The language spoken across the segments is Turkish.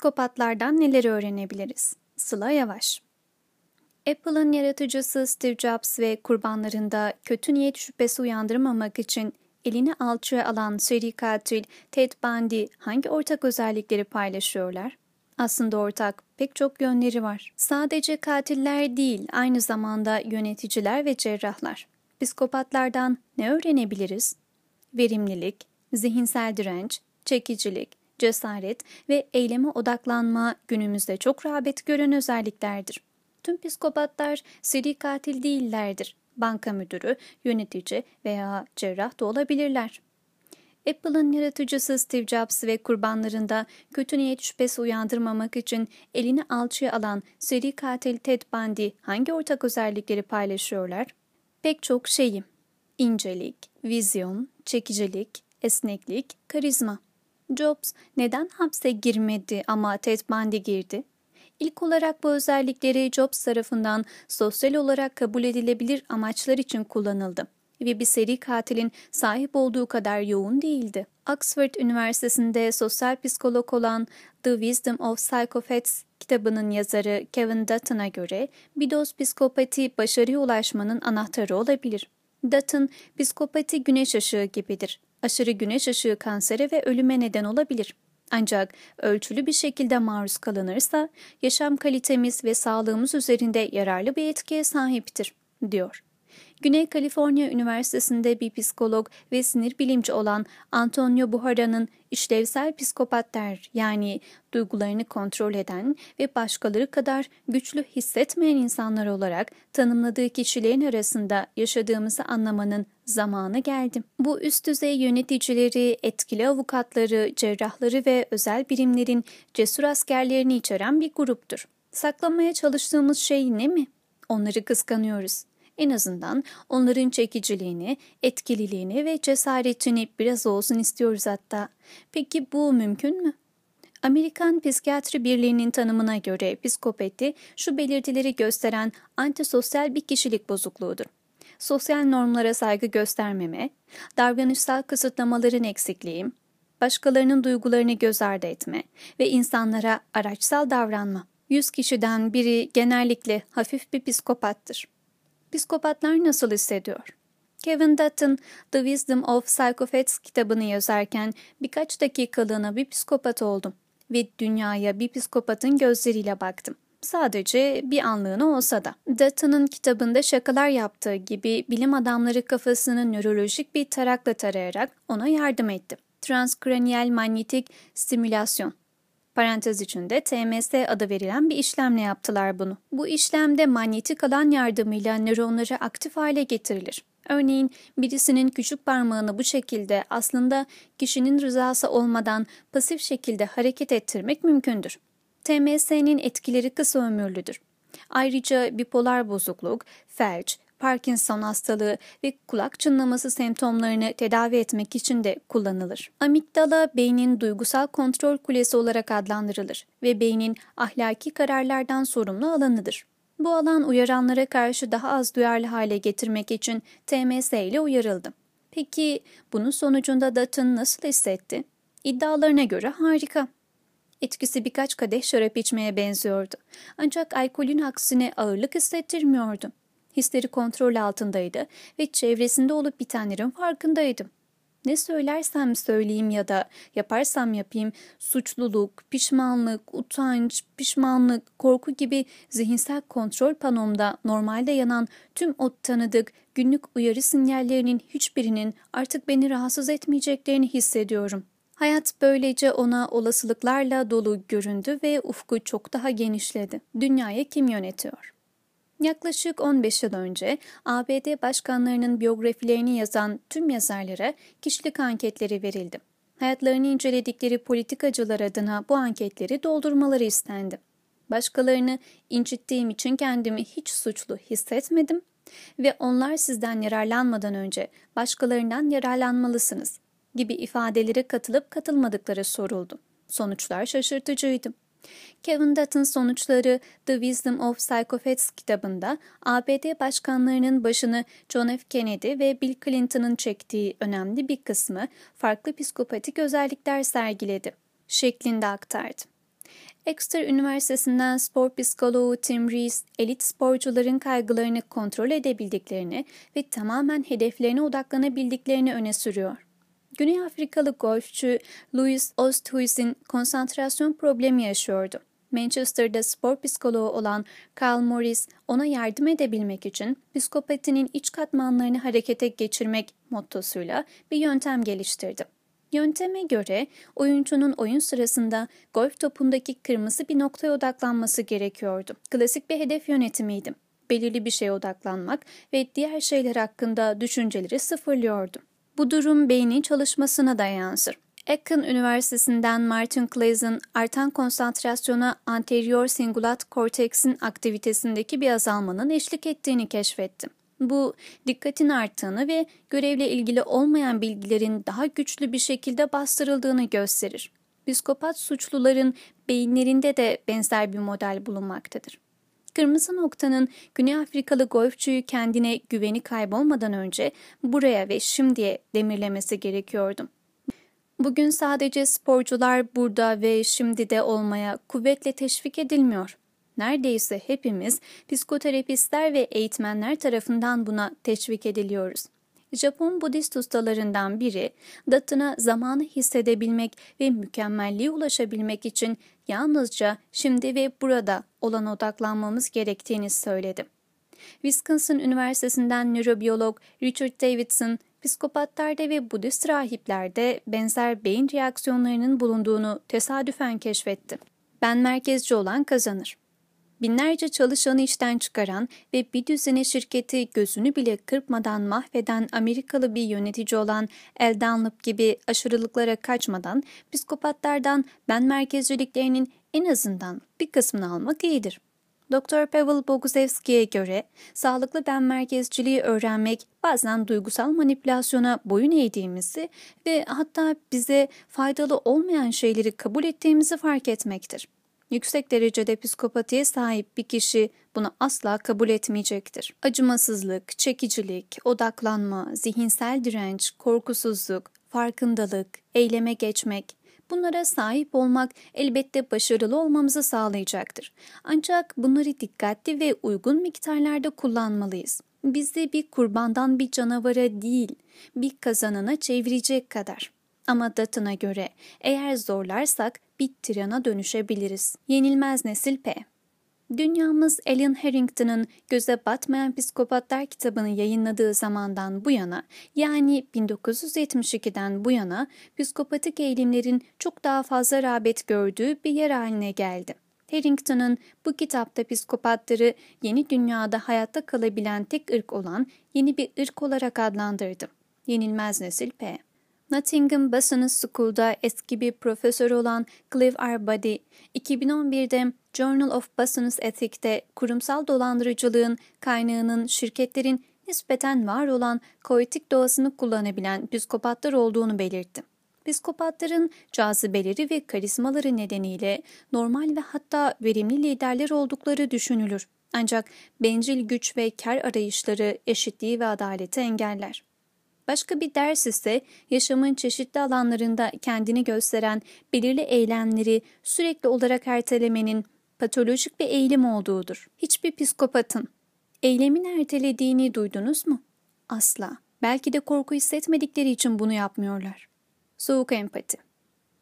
Psikopatlardan neler öğrenebiliriz? Sıla Yavaş Apple'ın yaratıcısı Steve Jobs ve kurbanlarında kötü niyet şüphesi uyandırmamak için elini alçıya alan seri katil Ted Bundy hangi ortak özellikleri paylaşıyorlar? Aslında ortak pek çok yönleri var. Sadece katiller değil, aynı zamanda yöneticiler ve cerrahlar. Psikopatlardan ne öğrenebiliriz? Verimlilik, zihinsel direnç, çekicilik, cesaret ve eyleme odaklanma günümüzde çok rağbet gören özelliklerdir. Tüm psikopatlar seri katil değillerdir. Banka müdürü, yönetici veya cerrah da olabilirler. Apple'ın yaratıcısı Steve Jobs ve kurbanlarında kötü niyet şüphesi uyandırmamak için elini alçıya alan seri katil Ted Bundy hangi ortak özellikleri paylaşıyorlar? Pek çok şeyi. İncelik, vizyon, çekicilik, esneklik, karizma. Jobs neden hapse girmedi ama Ted Bundy girdi? İlk olarak bu özellikleri Jobs tarafından sosyal olarak kabul edilebilir amaçlar için kullanıldı ve bir seri katilin sahip olduğu kadar yoğun değildi. Oxford Üniversitesi'nde sosyal psikolog olan The Wisdom of Psychopaths kitabının yazarı Kevin Dutton'a göre bir doz psikopati başarıya ulaşmanın anahtarı olabilir. Dutton, psikopati güneş ışığı gibidir. Aşırı güneş ışığı kansere ve ölüme neden olabilir. Ancak ölçülü bir şekilde maruz kalınırsa yaşam kalitemiz ve sağlığımız üzerinde yararlı bir etkiye sahiptir, diyor. Güney Kaliforniya Üniversitesi'nde bir psikolog ve sinir bilimci olan Antonio Buhara'nın işlevsel psikopatlar yani duygularını kontrol eden ve başkaları kadar güçlü hissetmeyen insanlar olarak tanımladığı kişilerin arasında yaşadığımızı anlamanın zamanı geldi. Bu üst düzey yöneticileri, etkili avukatları, cerrahları ve özel birimlerin cesur askerlerini içeren bir gruptur. Saklamaya çalıştığımız şey ne mi? Onları kıskanıyoruz. En azından onların çekiciliğini, etkililiğini ve cesaretini biraz olsun istiyoruz hatta. Peki bu mümkün mü? Amerikan Psikiyatri Birliği'nin tanımına göre psikopati şu belirtileri gösteren antisosyal bir kişilik bozukluğudur. Sosyal normlara saygı göstermeme, davranışsal kısıtlamaların eksikliği, başkalarının duygularını göz ardı etme ve insanlara araçsal davranma. Yüz kişiden biri genellikle hafif bir psikopattır. Psikopatlar nasıl hissediyor? Kevin Dutton, The Wisdom of Psychopaths kitabını yazarken birkaç dakikalığına bir psikopat oldum ve dünyaya bir psikopatın gözleriyle baktım. Sadece bir anlığına olsa da. Dutton'ın kitabında şakalar yaptığı gibi bilim adamları kafasını nörolojik bir tarakla tarayarak ona yardım etti. Transkraniyel manyetik stimülasyon Parantez içinde TMS adı verilen bir işlemle yaptılar bunu. Bu işlemde manyetik alan yardımıyla nöronları aktif hale getirilir. Örneğin birisinin küçük parmağını bu şekilde aslında kişinin rızası olmadan pasif şekilde hareket ettirmek mümkündür. TMS'nin etkileri kısa ömürlüdür. Ayrıca bipolar bozukluk, felç, Parkinson hastalığı ve kulak çınlaması semptomlarını tedavi etmek için de kullanılır. Amigdala beynin duygusal kontrol kulesi olarak adlandırılır ve beynin ahlaki kararlardan sorumlu alanıdır. Bu alan uyaranlara karşı daha az duyarlı hale getirmek için TMS ile uyarıldı. Peki bunun sonucunda Dutton nasıl hissetti? İddialarına göre harika. Etkisi birkaç kadeh şarap içmeye benziyordu. Ancak alkolün aksine ağırlık hissettirmiyordu. Hisleri kontrol altındaydı ve çevresinde olup bitenlerin farkındaydım. Ne söylersem söyleyeyim ya da yaparsam yapayım suçluluk, pişmanlık, utanç, pişmanlık, korku gibi zihinsel kontrol panomda normalde yanan tüm o tanıdık günlük uyarı sinyallerinin hiçbirinin artık beni rahatsız etmeyeceklerini hissediyorum. Hayat böylece ona olasılıklarla dolu göründü ve ufku çok daha genişledi. Dünyayı kim yönetiyor? Yaklaşık 15 yıl önce ABD başkanlarının biyografilerini yazan tüm yazarlara kişilik anketleri verildi. Hayatlarını inceledikleri politikacılar adına bu anketleri doldurmaları istendi. Başkalarını incittiğim için kendimi hiç suçlu hissetmedim ve onlar sizden yararlanmadan önce başkalarından yararlanmalısınız gibi ifadelere katılıp katılmadıkları soruldu. Sonuçlar şaşırtıcıydı. Kevin Dutton sonuçları The Wisdom of Psychopaths kitabında ABD başkanlarının başını John F. Kennedy ve Bill Clinton'ın çektiği önemli bir kısmı farklı psikopatik özellikler sergiledi şeklinde aktardı. Exeter Üniversitesi'nden spor psikoloğu Tim Rees, elit sporcuların kaygılarını kontrol edebildiklerini ve tamamen hedeflerine odaklanabildiklerini öne sürüyor. Güney Afrikalı golfçü Louis Oosthuizen konsantrasyon problemi yaşıyordu. Manchester'da spor psikoloğu olan Carl Morris ona yardım edebilmek için psikopatinin iç katmanlarını harekete geçirmek mottosuyla bir yöntem geliştirdi. Yönteme göre oyuncunun oyun sırasında golf topundaki kırmızı bir noktaya odaklanması gerekiyordu. Klasik bir hedef yönetimiydi. Belirli bir şeye odaklanmak ve diğer şeyler hakkında düşünceleri sıfırlıyordu. Bu durum beynin çalışmasına da yansır. Aiken Üniversitesi'nden Martin Claesen artan konsantrasyona anterior singulat korteksin aktivitesindeki bir azalmanın eşlik ettiğini keşfetti. Bu dikkatin arttığını ve görevle ilgili olmayan bilgilerin daha güçlü bir şekilde bastırıldığını gösterir. Psikopat suçluların beyinlerinde de benzer bir model bulunmaktadır. Kırmızı noktanın Güney Afrikalı golfçüyü kendine güveni kaybolmadan önce buraya ve şimdiye demirlemesi gerekiyordu. Bugün sadece sporcular burada ve şimdi de olmaya kuvvetle teşvik edilmiyor. Neredeyse hepimiz psikoterapistler ve eğitmenler tarafından buna teşvik ediliyoruz. Japon Budist ustalarından biri, datına zamanı hissedebilmek ve mükemmelliğe ulaşabilmek için yalnızca şimdi ve burada olan odaklanmamız gerektiğini söyledi. Wisconsin Üniversitesi'nden nörobiyolog Richard Davidson, psikopatlarda ve Budist rahiplerde benzer beyin reaksiyonlarının bulunduğunu tesadüfen keşfetti. Ben merkezci olan kazanır binlerce çalışanı işten çıkaran ve bir düzene şirketi gözünü bile kırpmadan mahveden Amerikalı bir yönetici olan El Dunlop gibi aşırılıklara kaçmadan psikopatlardan ben merkezciliklerinin en azından bir kısmını almak iyidir. Dr. Pavel Bogusevski'ye göre sağlıklı ben merkezciliği öğrenmek bazen duygusal manipülasyona boyun eğdiğimizi ve hatta bize faydalı olmayan şeyleri kabul ettiğimizi fark etmektir. Yüksek derecede psikopatiye sahip bir kişi bunu asla kabul etmeyecektir. Acımasızlık, çekicilik, odaklanma, zihinsel direnç, korkusuzluk, farkındalık, eyleme geçmek, bunlara sahip olmak elbette başarılı olmamızı sağlayacaktır. Ancak bunları dikkatli ve uygun miktarlarda kullanmalıyız. Bizi bir kurbandan bir canavara değil, bir kazanana çevirecek kadar. Ama Dutton'a göre eğer zorlarsak bir dönüşebiliriz. Yenilmez nesil P. Dünyamız Alan Harrington'ın Göze Batmayan Psikopatlar kitabını yayınladığı zamandan bu yana yani 1972'den bu yana psikopatik eğilimlerin çok daha fazla rağbet gördüğü bir yer haline geldi. Harrington'ın bu kitapta psikopatları yeni dünyada hayatta kalabilen tek ırk olan yeni bir ırk olarak adlandırdı. Yenilmez nesil P. Nottingham Business School'da eski bir profesör olan Clive Arbady, 2011'de Journal of Business Ethic'te kurumsal dolandırıcılığın kaynağının şirketlerin nispeten var olan koetik doğasını kullanabilen psikopatlar olduğunu belirtti. Psikopatların cazibeleri ve karizmaları nedeniyle normal ve hatta verimli liderler oldukları düşünülür. Ancak bencil güç ve kar arayışları eşitliği ve adaleti engeller. Başka bir ders ise yaşamın çeşitli alanlarında kendini gösteren belirli eylemleri sürekli olarak ertelemenin patolojik bir eğilim olduğudur. Hiçbir psikopatın eylemin ertelediğini duydunuz mu? Asla. Belki de korku hissetmedikleri için bunu yapmıyorlar. Soğuk empati.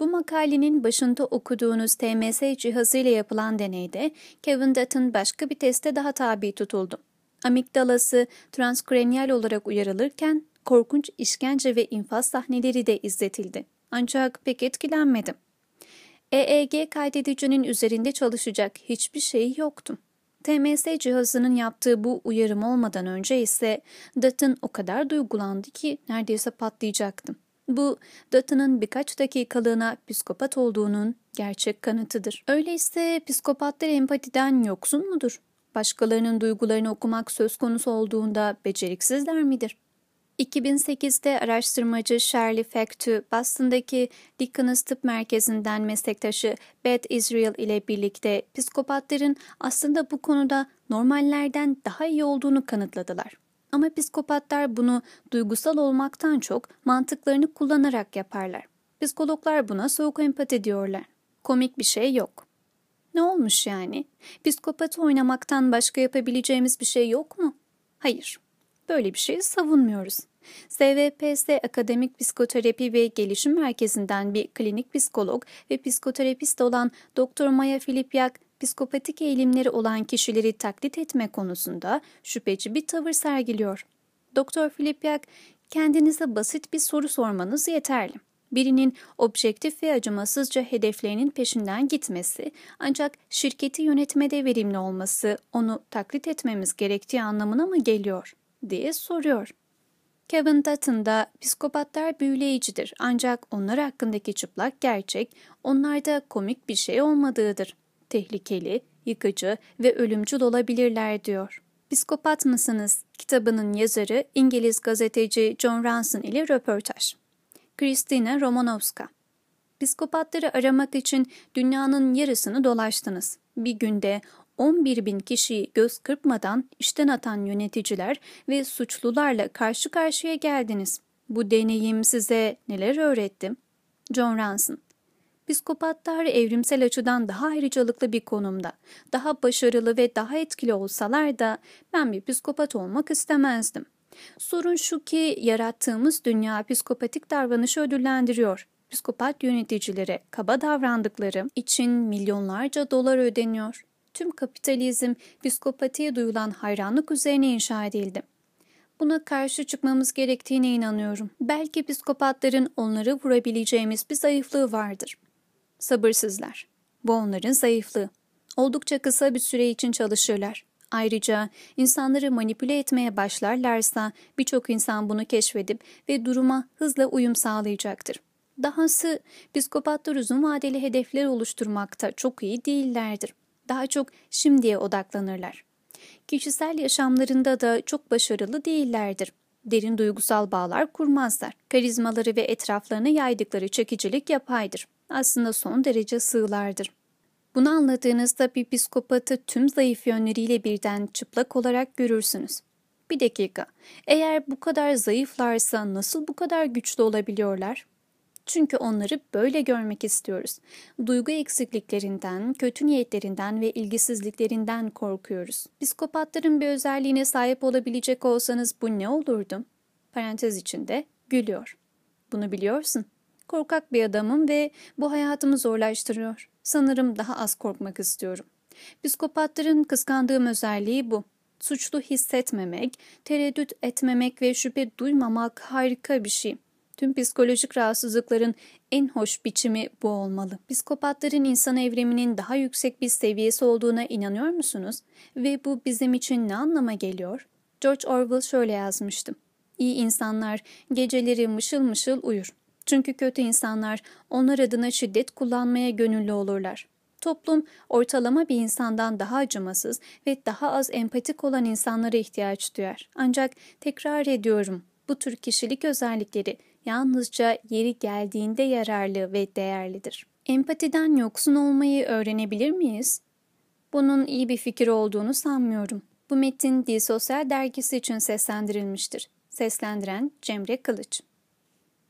Bu makalenin başında okuduğunuz TMS cihazıyla yapılan deneyde Kevin Dutton başka bir teste daha tabi tutuldu. Amigdalası transkrenyal olarak uyarılırken korkunç işkence ve infaz sahneleri de izletildi. Ancak pek etkilenmedim. EEG kaydedicinin üzerinde çalışacak hiçbir şey yoktu. TMS cihazının yaptığı bu uyarım olmadan önce ise Dutton o kadar duygulandı ki neredeyse patlayacaktım. Bu Dutton'ın birkaç dakikalığına psikopat olduğunun gerçek kanıtıdır. Öyleyse psikopatlar empatiden yoksun mudur? Başkalarının duygularını okumak söz konusu olduğunda beceriksizler midir? 2008'de araştırmacı Shirley Factu, Boston'daki Dickens Tıp Merkezi'nden meslektaşı Beth Israel ile birlikte psikopatların aslında bu konuda normallerden daha iyi olduğunu kanıtladılar. Ama psikopatlar bunu duygusal olmaktan çok mantıklarını kullanarak yaparlar. Psikologlar buna soğuk empati diyorlar. Komik bir şey yok. Ne olmuş yani? Psikopat oynamaktan başka yapabileceğimiz bir şey yok mu? Hayır, böyle bir şeyi savunmuyoruz. SVPS Akademik Psikoterapi ve Gelişim Merkezi'nden bir klinik psikolog ve psikoterapist olan Dr. Maya Filipyak, psikopatik eğilimleri olan kişileri taklit etme konusunda şüpheci bir tavır sergiliyor. Dr. Filipyak, kendinize basit bir soru sormanız yeterli. Birinin objektif ve acımasızca hedeflerinin peşinden gitmesi ancak şirketi yönetmede verimli olması onu taklit etmemiz gerektiği anlamına mı geliyor diye soruyor. Kevin Dutton da psikopatlar büyüleyicidir ancak onlar hakkındaki çıplak gerçek onlarda komik bir şey olmadığıdır. Tehlikeli, yıkıcı ve ölümcül olabilirler diyor. Psikopat mısınız? kitabının yazarı İngiliz gazeteci John Ranson ile röportaj. Kristina Romanovska Psikopatları aramak için dünyanın yarısını dolaştınız. Bir günde 11 bin kişiyi göz kırpmadan işten atan yöneticiler ve suçlularla karşı karşıya geldiniz. Bu deneyim size neler öğretti? John Ranson Psikopatlar evrimsel açıdan daha ayrıcalıklı bir konumda, daha başarılı ve daha etkili olsalar da ben bir psikopat olmak istemezdim. Sorun şu ki yarattığımız dünya psikopatik davranışı ödüllendiriyor. Psikopat yöneticilere kaba davrandıkları için milyonlarca dolar ödeniyor. Tüm kapitalizm psikopatiye duyulan hayranlık üzerine inşa edildi. Buna karşı çıkmamız gerektiğine inanıyorum. Belki psikopatların onları vurabileceğimiz bir zayıflığı vardır. Sabırsızlar. Bu onların zayıflığı. Oldukça kısa bir süre için çalışırlar. Ayrıca insanları manipüle etmeye başlarlarsa birçok insan bunu keşfedip ve duruma hızla uyum sağlayacaktır. Dahası psikopatlar uzun vadeli hedefler oluşturmakta çok iyi değillerdir. Daha çok şimdiye odaklanırlar. Kişisel yaşamlarında da çok başarılı değillerdir. Derin duygusal bağlar kurmazlar. Karizmaları ve etraflarına yaydıkları çekicilik yapaydır. Aslında son derece sığlardır. Bunu anladığınızda bir psikopatı tüm zayıf yönleriyle birden çıplak olarak görürsünüz. Bir dakika, eğer bu kadar zayıflarsa nasıl bu kadar güçlü olabiliyorlar? Çünkü onları böyle görmek istiyoruz. Duygu eksikliklerinden, kötü niyetlerinden ve ilgisizliklerinden korkuyoruz. Psikopatların bir özelliğine sahip olabilecek olsanız bu ne olurdu? Parantez içinde gülüyor. Bunu biliyorsun. Korkak bir adamım ve bu hayatımı zorlaştırıyor. Sanırım daha az korkmak istiyorum. Psikopatların kıskandığım özelliği bu. Suçlu hissetmemek, tereddüt etmemek ve şüphe duymamak harika bir şey. Tüm psikolojik rahatsızlıkların en hoş biçimi bu olmalı. Psikopatların insan evriminin daha yüksek bir seviyesi olduğuna inanıyor musunuz? Ve bu bizim için ne anlama geliyor? George Orwell şöyle yazmıştı. İyi insanlar geceleri mışıl mışıl uyur. Çünkü kötü insanlar onlar adına şiddet kullanmaya gönüllü olurlar. Toplum ortalama bir insandan daha acımasız ve daha az empatik olan insanlara ihtiyaç duyar. Ancak tekrar ediyorum bu tür kişilik özellikleri yalnızca yeri geldiğinde yararlı ve değerlidir. Empatiden yoksun olmayı öğrenebilir miyiz? Bunun iyi bir fikir olduğunu sanmıyorum. Bu metin Dil Sosyal Dergisi için seslendirilmiştir. Seslendiren Cemre Kılıç